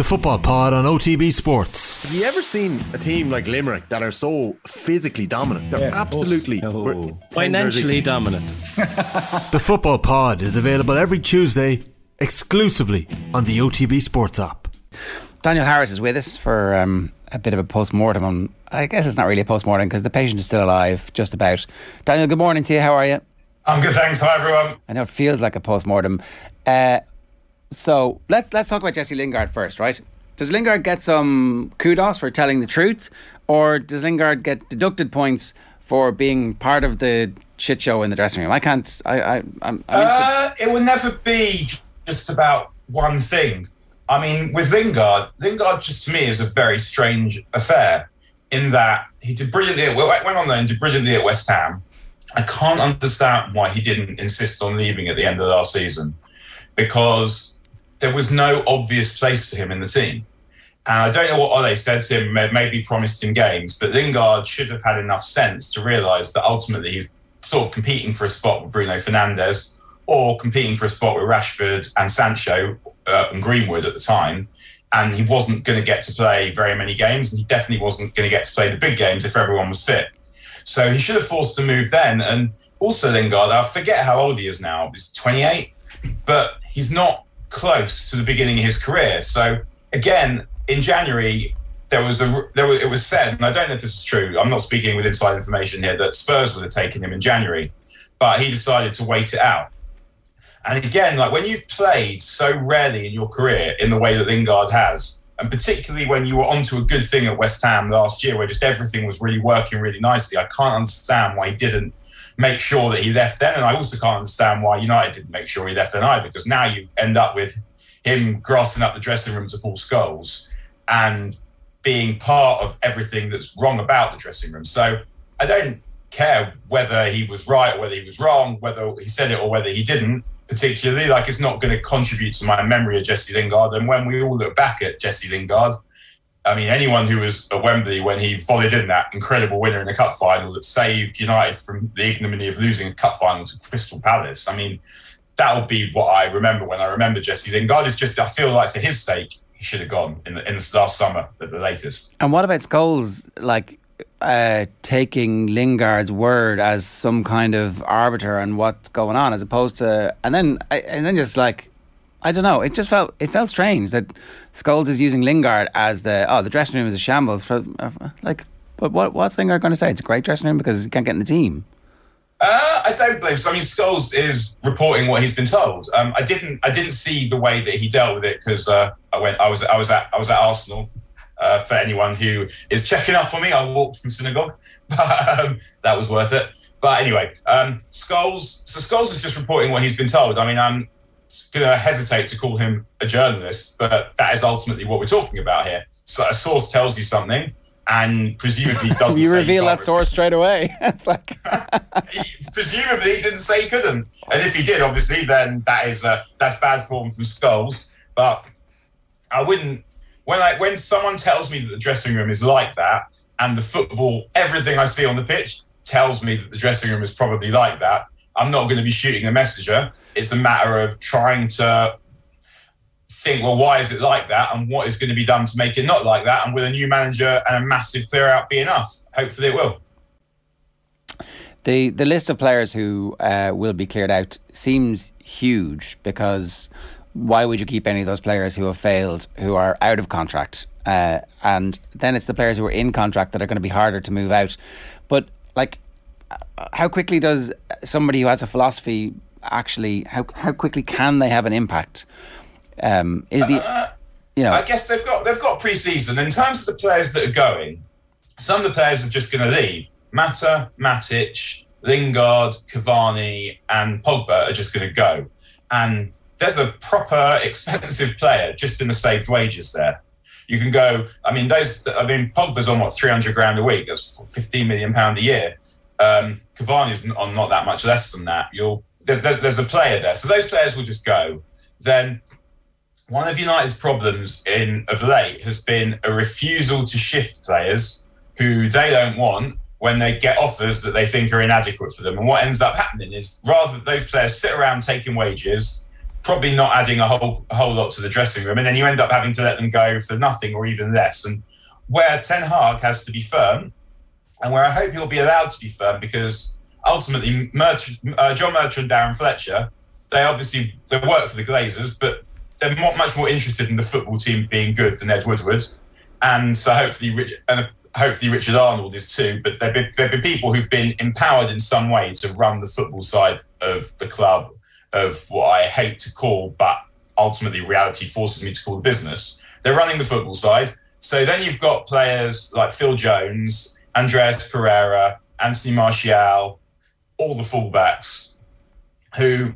The football pod on OTB Sports. Have you ever seen a team like Limerick that are so physically dominant? They're Yeah, absolutely Oh. Financially dominant. The football pod is available every Tuesday exclusively on the OTB Sports app. Daniel Harris is with us for um, a bit of a post mortem on. I guess it's not really a post mortem because the patient is still alive, just about. Daniel, good morning to you. How are you? I'm good, thanks. Hi, everyone. I know it feels like a post mortem. Uh, so let's let's talk about Jesse Lingard first, right? Does Lingard get some kudos for telling the truth, or does Lingard get deducted points for being part of the shit show in the dressing room? I can't. I. I I'm. I'm Uh, it will never be just about one thing. I mean, with Lingard, Lingard just to me is a very strange affair in that he did brilliantly. At, went on there and did brilliantly at West Ham. I can't understand why he didn't insist on leaving at the end of last season because there was no obvious place for him in the team. And I don't know what Ole said to him, maybe promised him games, but Lingard should have had enough sense to realise that ultimately he's sort of competing for a spot with Bruno Fernandes or competing for a spot with Rashford and Sancho uh, and Greenwood at the time. And he wasn't going to get to play very many games, and he definitely wasn't going to get to play the big games if everyone was fit. So he should have forced the move then. And also Lingard, I forget how old he is now. He's 28, but he's not close to the beginning of his career. So again, in January, there was a there was, it was said, and I don't know if this is true. I'm not speaking with inside information here that Spurs would have taken him in January, but he decided to wait it out. And again, like when you've played so rarely in your career in the way that Lingard has, and particularly when you were onto a good thing at West Ham last year, where just everything was really working really nicely, I can't understand why he didn't make sure that he left then. And I also can't understand why United didn't make sure he left then either, because now you end up with him grassing up the dressing room to Paul Scholes and being part of everything that's wrong about the dressing room. So I don't care whether he was right or whether he was wrong, whether he said it or whether he didn't, particularly. Like it's not going to contribute to my memory of Jesse Lingard. And when we all look back at Jesse Lingard, I mean, anyone who was at Wembley when he volleyed in that incredible winner in the cup final that saved United from the ignominy of losing a cup final to Crystal Palace. I mean, that'll be what I remember when I remember Jesse Lingard. Is just I feel like for his sake, he should have gone in the in the last summer at the latest. And what about Scholes, like uh, taking Lingard's word as some kind of arbiter on what's going on, as opposed to, and then and then just like, I don't know, it just felt it felt strange that Scholes is using Lingard as the oh the dressing room is a shambles for uh, like, but what what's Lingard going to say? It's a great dressing room because he can't get in the team. Uh, I don't believe so. I mean, Scholes is reporting what he's been told. Um, I didn't. I didn't see the way that he dealt with it because uh, I went. I was. I was at. I was at Arsenal. Uh, for anyone who is checking up on me, I walked from synagogue, but um, that was worth it. But anyway, um. So Scholes is just reporting what he's been told. I mean, I'm going to hesitate to call him a journalist, but that is ultimately what we're talking about here. So a source tells you something, and presumably doesn't. you reveal that source straight away. it's like presumably he didn't say he couldn't. And if he did, obviously, then that is uh, that's bad form from Scholes. But I wouldn't when I when someone tells me that the dressing room is like that, and the football, everything I see on the pitch tells me that the dressing room is probably like that. I'm not going to be shooting the messenger. It's a matter of trying to think, well, why is it like that, and what is going to be done to make it not like that? And with a new manager and a massive clear out be enough? Hopefully, it will. the the list of players who uh, will be cleared out seems huge because why would you keep any of those players who have failed, who are out of contract? Uh, and then it's the players who are in contract that are going to be harder to move out. But like, how quickly does somebody who has a philosophy actually? How how quickly can they have an impact? Um, is the you know I guess they've got they've got pre-season in terms of the players that are going. Some of the players are just going to leave. Mata, Matic, Lingard, Cavani, and Pogba are just going to go. And there's a proper expensive player just in the saved wages there. You can go. I mean, those. I mean, Pogba's on what 300 grand a week. That's 15 million pound a year. Um, Cavani's on not that much less than that. You'll there's, there's there's a player there, so those players will just go. Then one of United's problems in of late has been a refusal to shift players who they don't want when they get offers that they think are inadequate for them. And what ends up happening is rather those players sit around taking wages, probably not adding a whole a whole lot to the dressing room, and then you end up having to let them go for nothing or even less. And where Ten Hag has to be firm, and where I hope he'll be allowed to be firm, because ultimately, uh, John Murtough and Darren Fletcher, they obviously they work for the Glazers, but they're much more interested in the football team being good than Ed Woodward, and so hopefully, Rich, and hopefully Richard Arnold is too. But been, there've been people who've been empowered in some way to run the football side of the club, of what I hate to call, but ultimately reality forces me to call the business. They're running the football side. So then you've got players like Phil Jones, Andreas Pereira, Anthony Martial, all the fullbacks, who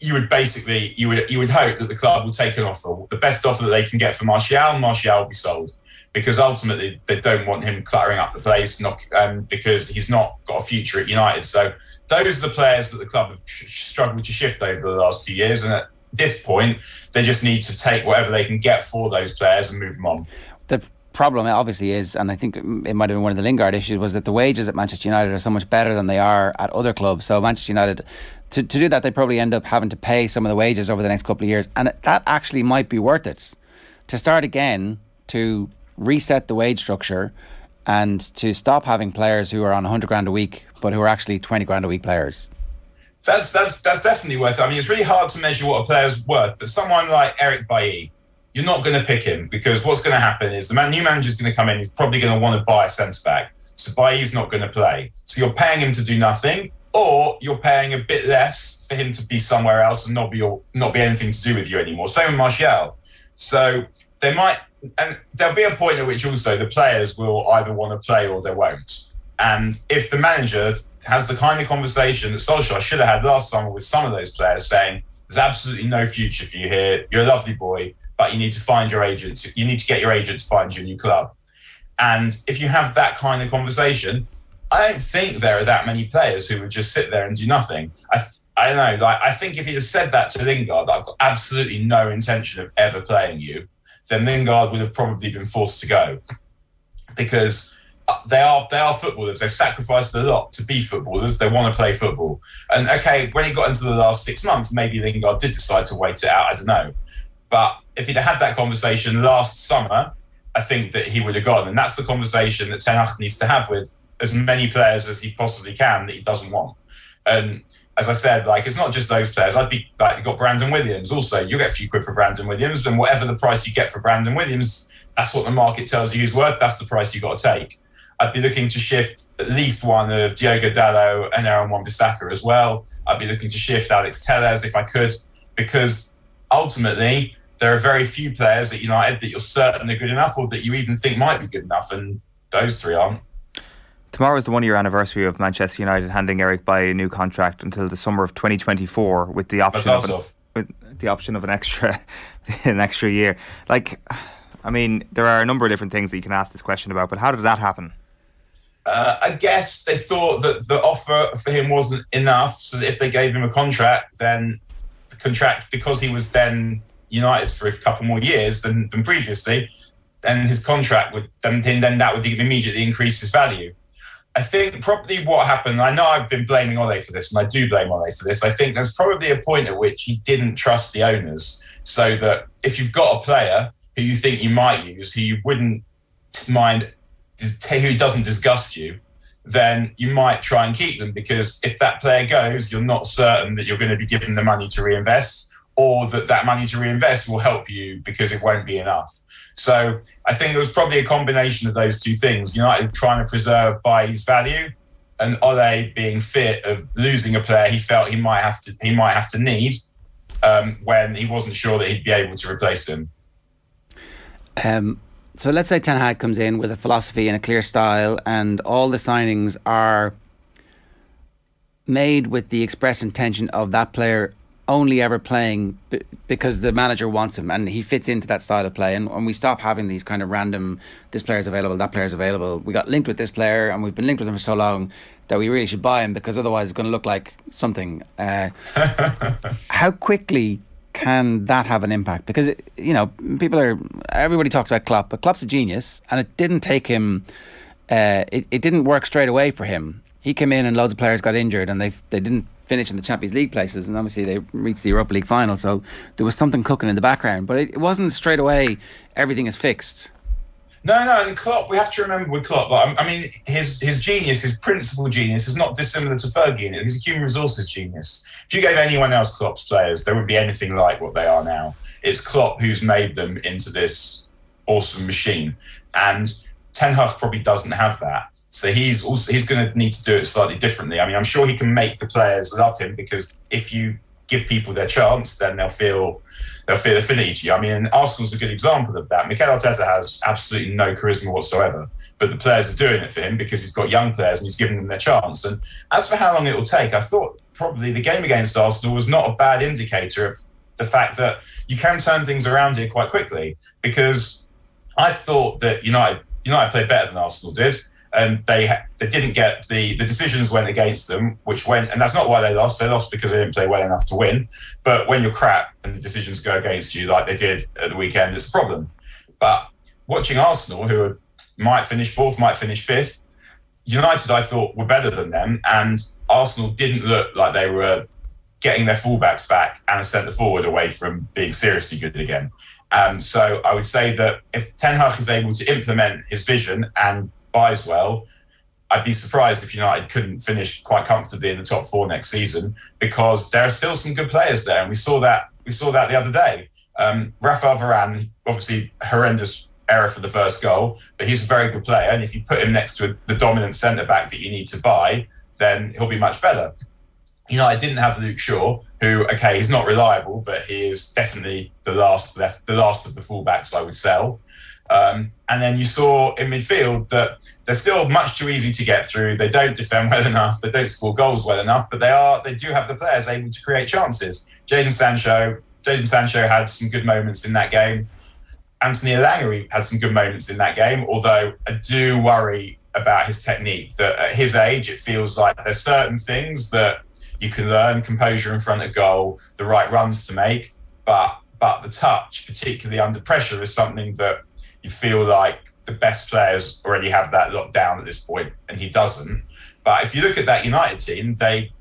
you would basically you would you would hope that the club will take an offer, the best offer that they can get for Martial, Martial will be sold because ultimately they don't want him cluttering up the place, not um, because he's not got a future at United. So those are the players that the club have struggled to shift over the last few years, and at this point, they just need to take whatever they can get for those players and move them on. The problem obviously is, and I think it might have been one of the Lingard issues, was that the wages at Manchester United are so much better than they are at other clubs. So Manchester United. To, to do that, they probably end up having to pay some of the wages over the next couple of years, and that actually might be worth it. To start again, to reset the wage structure and to stop having players who are on 100 grand a week but who are actually 20 grand a week players. That's that's that's definitely worth it. I mean, it's really hard to measure what a player's worth, but someone like Eric Bailly, you're not going to pick him because what's going to happen is the man, new is going to come in. He's probably going to want to buy a centre back. So Bailly's not going to play. So you're paying him to do nothing, or you're paying a bit less for him to be somewhere else and not be your, not be anything to do with you anymore. Same with Martial. So they might and there'll be a point at which also the players will either want to play or they won't. And if the manager has the kind of conversation that Solskjaer should have had last summer with some of those players saying, there's absolutely no future for you here. You're a lovely boy, but you need to find your agent. You need to get your agent to find you a new club. And if you have that kind of conversation, I don't think there are that many players who would just sit there and do nothing. I, I don't know. Like I think if he had said that to Lingard, I've got absolutely no intention of ever playing you then Lingard would have probably been forced to go because uh, they are they are footballers. They've sacrificed a lot to be footballers. They want to play football. And okay, when he got into the last six months, maybe Lingard did decide to wait it out. I don't know. But if he'd had that conversation last summer, I think that he would have gone. And that's the conversation that Ten Hag needs to have with as many players as he possibly can that he doesn't want. And as I said, like it's not just those players. I'd be like you've got Brandon Williams. Also, You'll get a few quid for Brandon Williams, and whatever the price you get for Brandon Williams, that's what the market tells you he's worth. That's the price you've got to take. I'd be looking to shift at least one of Diogo Dalot and Aaron Wan-Bissaka as well. I'd be looking to shift Alex Telles if I could, because ultimately there are very few players at United that you're certain are good enough, or that you even think might be good enough, and those three aren't. Tomorrow is the one year anniversary of Manchester United handing Eric Bailly a new contract until the summer of 2024 with the option of an, with the option of an extra an extra year. Like I mean, there are a number of different things that you can ask this question about, but how did that happen? Uh, I guess they thought that the offer for him wasn't enough, so that if they gave him a contract, then the contract because he was then United for a couple more years than, than previously, then his contract would then then that would immediately increase his value. I think probably what happened, I know I've been blaming Ole for this, and I do blame Ole for this. I think there's probably a point at which he didn't trust the owners. So that if you've got a player who you think you might use, who you wouldn't mind, who doesn't disgust you, then you might try and keep them because if that player goes, you're not certain that you're going to be given the money to reinvest or that that money to reinvest will help you because it won't be enough. So I think it was probably a combination of those two things. United trying to preserve Bailly's value and Ole being fit of losing a player he felt he might have to he might have to need um, when he wasn't sure that he'd be able to replace him. Um, so let's say Ten Hag comes in with a philosophy and a clear style, and all the signings are made with the express intention of that player only ever playing b- because the manager wants him and he fits into that style of play. And, and we stop having these kind of random, this player's available, that player's available. We got linked with this player and we've been linked with him for so long that we really should buy him because otherwise it's going to look like something. Uh, how quickly can that have an impact? Because, it, you know, people are, everybody talks about Klopp, but Klopp's a genius and it didn't take him, uh, it, it didn't work straight away for him. He came in and loads of players got injured and they they didn't finish in the Champions League places, and obviously they reached the Europa League final. So there was something cooking in the background, but it, it wasn't straight away. Everything is fixed. No, no, and Klopp. We have to remember with Klopp. Like, I mean, his his genius, his principal genius, is not dissimilar to Fergie. He's a human resources genius. If you gave anyone else Klopp's players, they wouldn't be anything like what they are now. It's Klopp who's made them into this awesome machine, and Ten Hag probably doesn't have that. So he's also he's going to need to do it slightly differently. I mean, I'm sure he can make the players love him because if you give people their chance, then they'll feel they'll feel affinity to you. I mean, Arsenal's a good example of that. Mikel Arteta has absolutely no charisma whatsoever, but the players are doing it for him because he's got young players and he's giving them their chance. And as for how long it will take, I thought probably the game against Arsenal was not a bad indicator of the fact that you can turn things around here quite quickly because I thought that United United played better than Arsenal did and they they didn't get the the decisions went against them, which went and that's not why they lost. They lost because they didn't play well enough to win. But when you're crap and the decisions go against you, like they did at the weekend, it's a problem. But watching Arsenal, who might finish fourth, might finish fifth, United I thought were better than them, and Arsenal didn't look like they were getting their fullbacks back and a centre forward away from being seriously good again. Um, so I would say that if Ten Hag is able to implement his vision and buys well, I'd be surprised if United couldn't finish quite comfortably in the top four next season because there are still some good players there, and we saw that we saw that the other day. Um, Rafael Varane, obviously horrendous error for the first goal, but he's a very good player, and if you put him next to the dominant centre back that you need to buy, then he'll be much better. United didn't have Luke Shaw, who okay, he's not reliable, but he is definitely the last left, the last of the fullbacks I would sell. Um, and then you saw in midfield that they're still much too easy to get through. They don't defend well enough. They don't score goals well enough. But they are they do have the players able to create chances. Jadon Sancho, Jadon Sancho had some good moments in that game. Anthony Elanga had some good moments in that game. Although I do worry about his technique. That at his age, it feels like there's certain things that you can learn: composure in front of goal, the right runs to make. But but the touch, particularly under pressure, is something that you feel like the best players already have that locked down at this point, and he doesn't. But if you look at that United team, they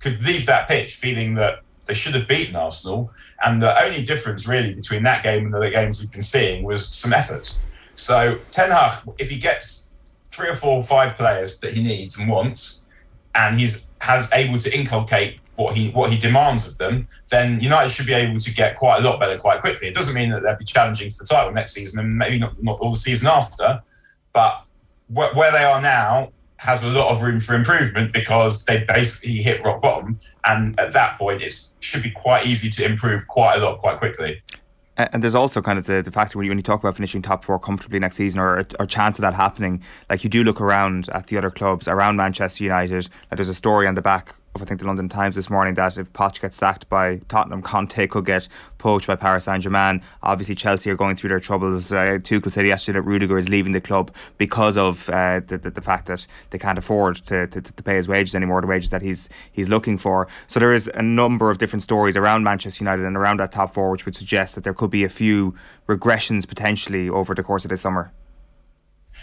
could leave that pitch feeling that they should have beaten Arsenal. And the only difference really between that game and the other games we've been seeing was some effort. So Ten Hag, if he gets three or four, five players that he needs and wants, and he's has able to inculcate what he what he demands of them, then United should be able to get quite a lot better quite quickly. It doesn't mean that they'll be challenging for the title next season and maybe not, not all the season after, but wh- where they are now has a lot of room for improvement because they basically hit rock bottom, and at that point it should be quite easy to improve quite a lot quite quickly. And there's also kind of the, the factor when you, when you talk about finishing top four comfortably next season or a, or chance of that happening, like you do look around at the other clubs around Manchester United. Like there's a story on the back I think the London Times this morning that if Poch gets sacked by Tottenham, Conte could get poached by Paris Saint Germain. Obviously, Chelsea are going through their troubles. Uh, Tuchel said yesterday that Rudiger is leaving the club because of uh, the, the, the, fact that they can't afford to, to, to, pay his wages anymore, the wages that he's he's looking for. So there is a number of different stories around Manchester United and around that top four, which would suggest that there could be a few regressions potentially over the course of this summer.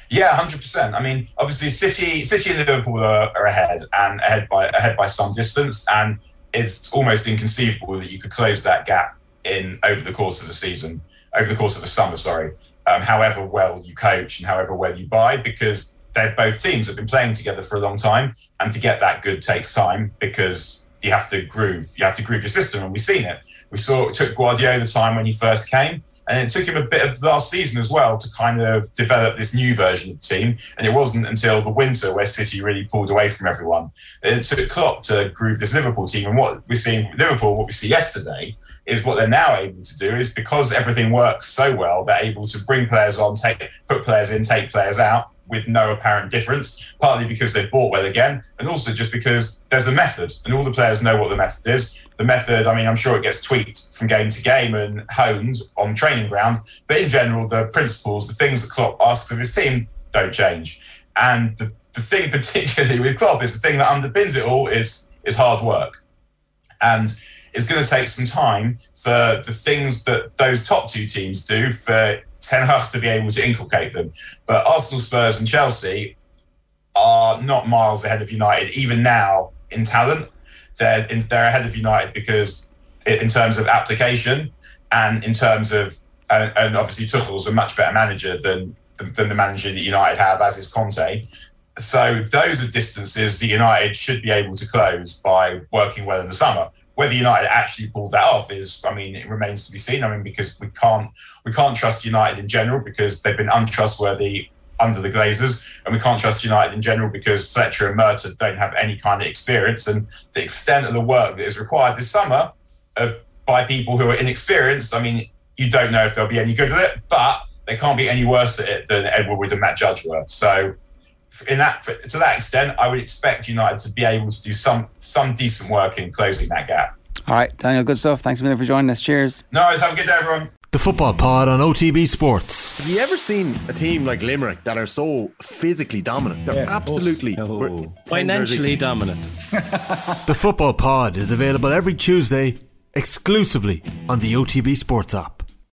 Yeah, hundred percent. I mean, obviously, City, City and Liverpool are, are, ahead and ahead by ahead by some distance, and it's almost inconceivable that you could close that gap in over the course of the season, over the course of the summer. Sorry, um, however well you coach and however well you buy, because they're both teams have been playing together for a long time, and to get that good takes time because you have to groove, you have to groove your system, and we've seen it. We saw it took Guardiola the time when he first came, and it took him a bit of last season as well to kind of develop this new version of the team. And it wasn't until the winter where City really pulled away from everyone. It took Klopp to groove this Liverpool team. And what we're seeing Liverpool, what we see yesterday, is what they're now able to do is because everything works so well, they're able to bring players on, take put players in, take players out with no apparent difference, partly because they've bought well again, and also just because there's a method, and all the players know what the method is. The method, I mean, I'm sure it gets tweaked from game to game and honed on training ground, but in general, the principles, the things that Klopp asks of his team don't change. And the, the thing, particularly with Klopp, is the thing that underpins it all is is hard work, and it's going to take some time for the things that those top two teams do for Ten Hag to be able to inculcate them. But Arsenal, Spurs, and Chelsea are not miles ahead of United, even now in talent. They're in, they're ahead of United because in terms of application and in terms of and, and obviously Tuchel's a much better manager than than the manager that United have, as is Conte. So those are distances that United should be able to close by working well in the summer. Whether United actually pulled that off is, I mean, it remains to be seen. I mean, because we can't we can't trust United in general because they've been untrustworthy under the Glazers, and we can't trust United in general because Fletcher and Murtough don't have any kind of experience. And the extent of the work that is required this summer of by people who are inexperienced, I mean, you don't know if they'll be any good at it, but they can't be any worse at it than Edward Woodward and Matt Judge were. So, in that to that extent, I would expect United to be able to do some some decent work in closing that gap. All right, Daniel, good stuff. Thanks a million for joining us. Cheers. No, have a good day, everyone. The Football Pod on OTB Sports. Have you ever seen a team like Limerick that are so physically dominant? They're yeah, absolutely oh. financially dominant. the Football Pod is available every Tuesday exclusively on the OTB Sports app.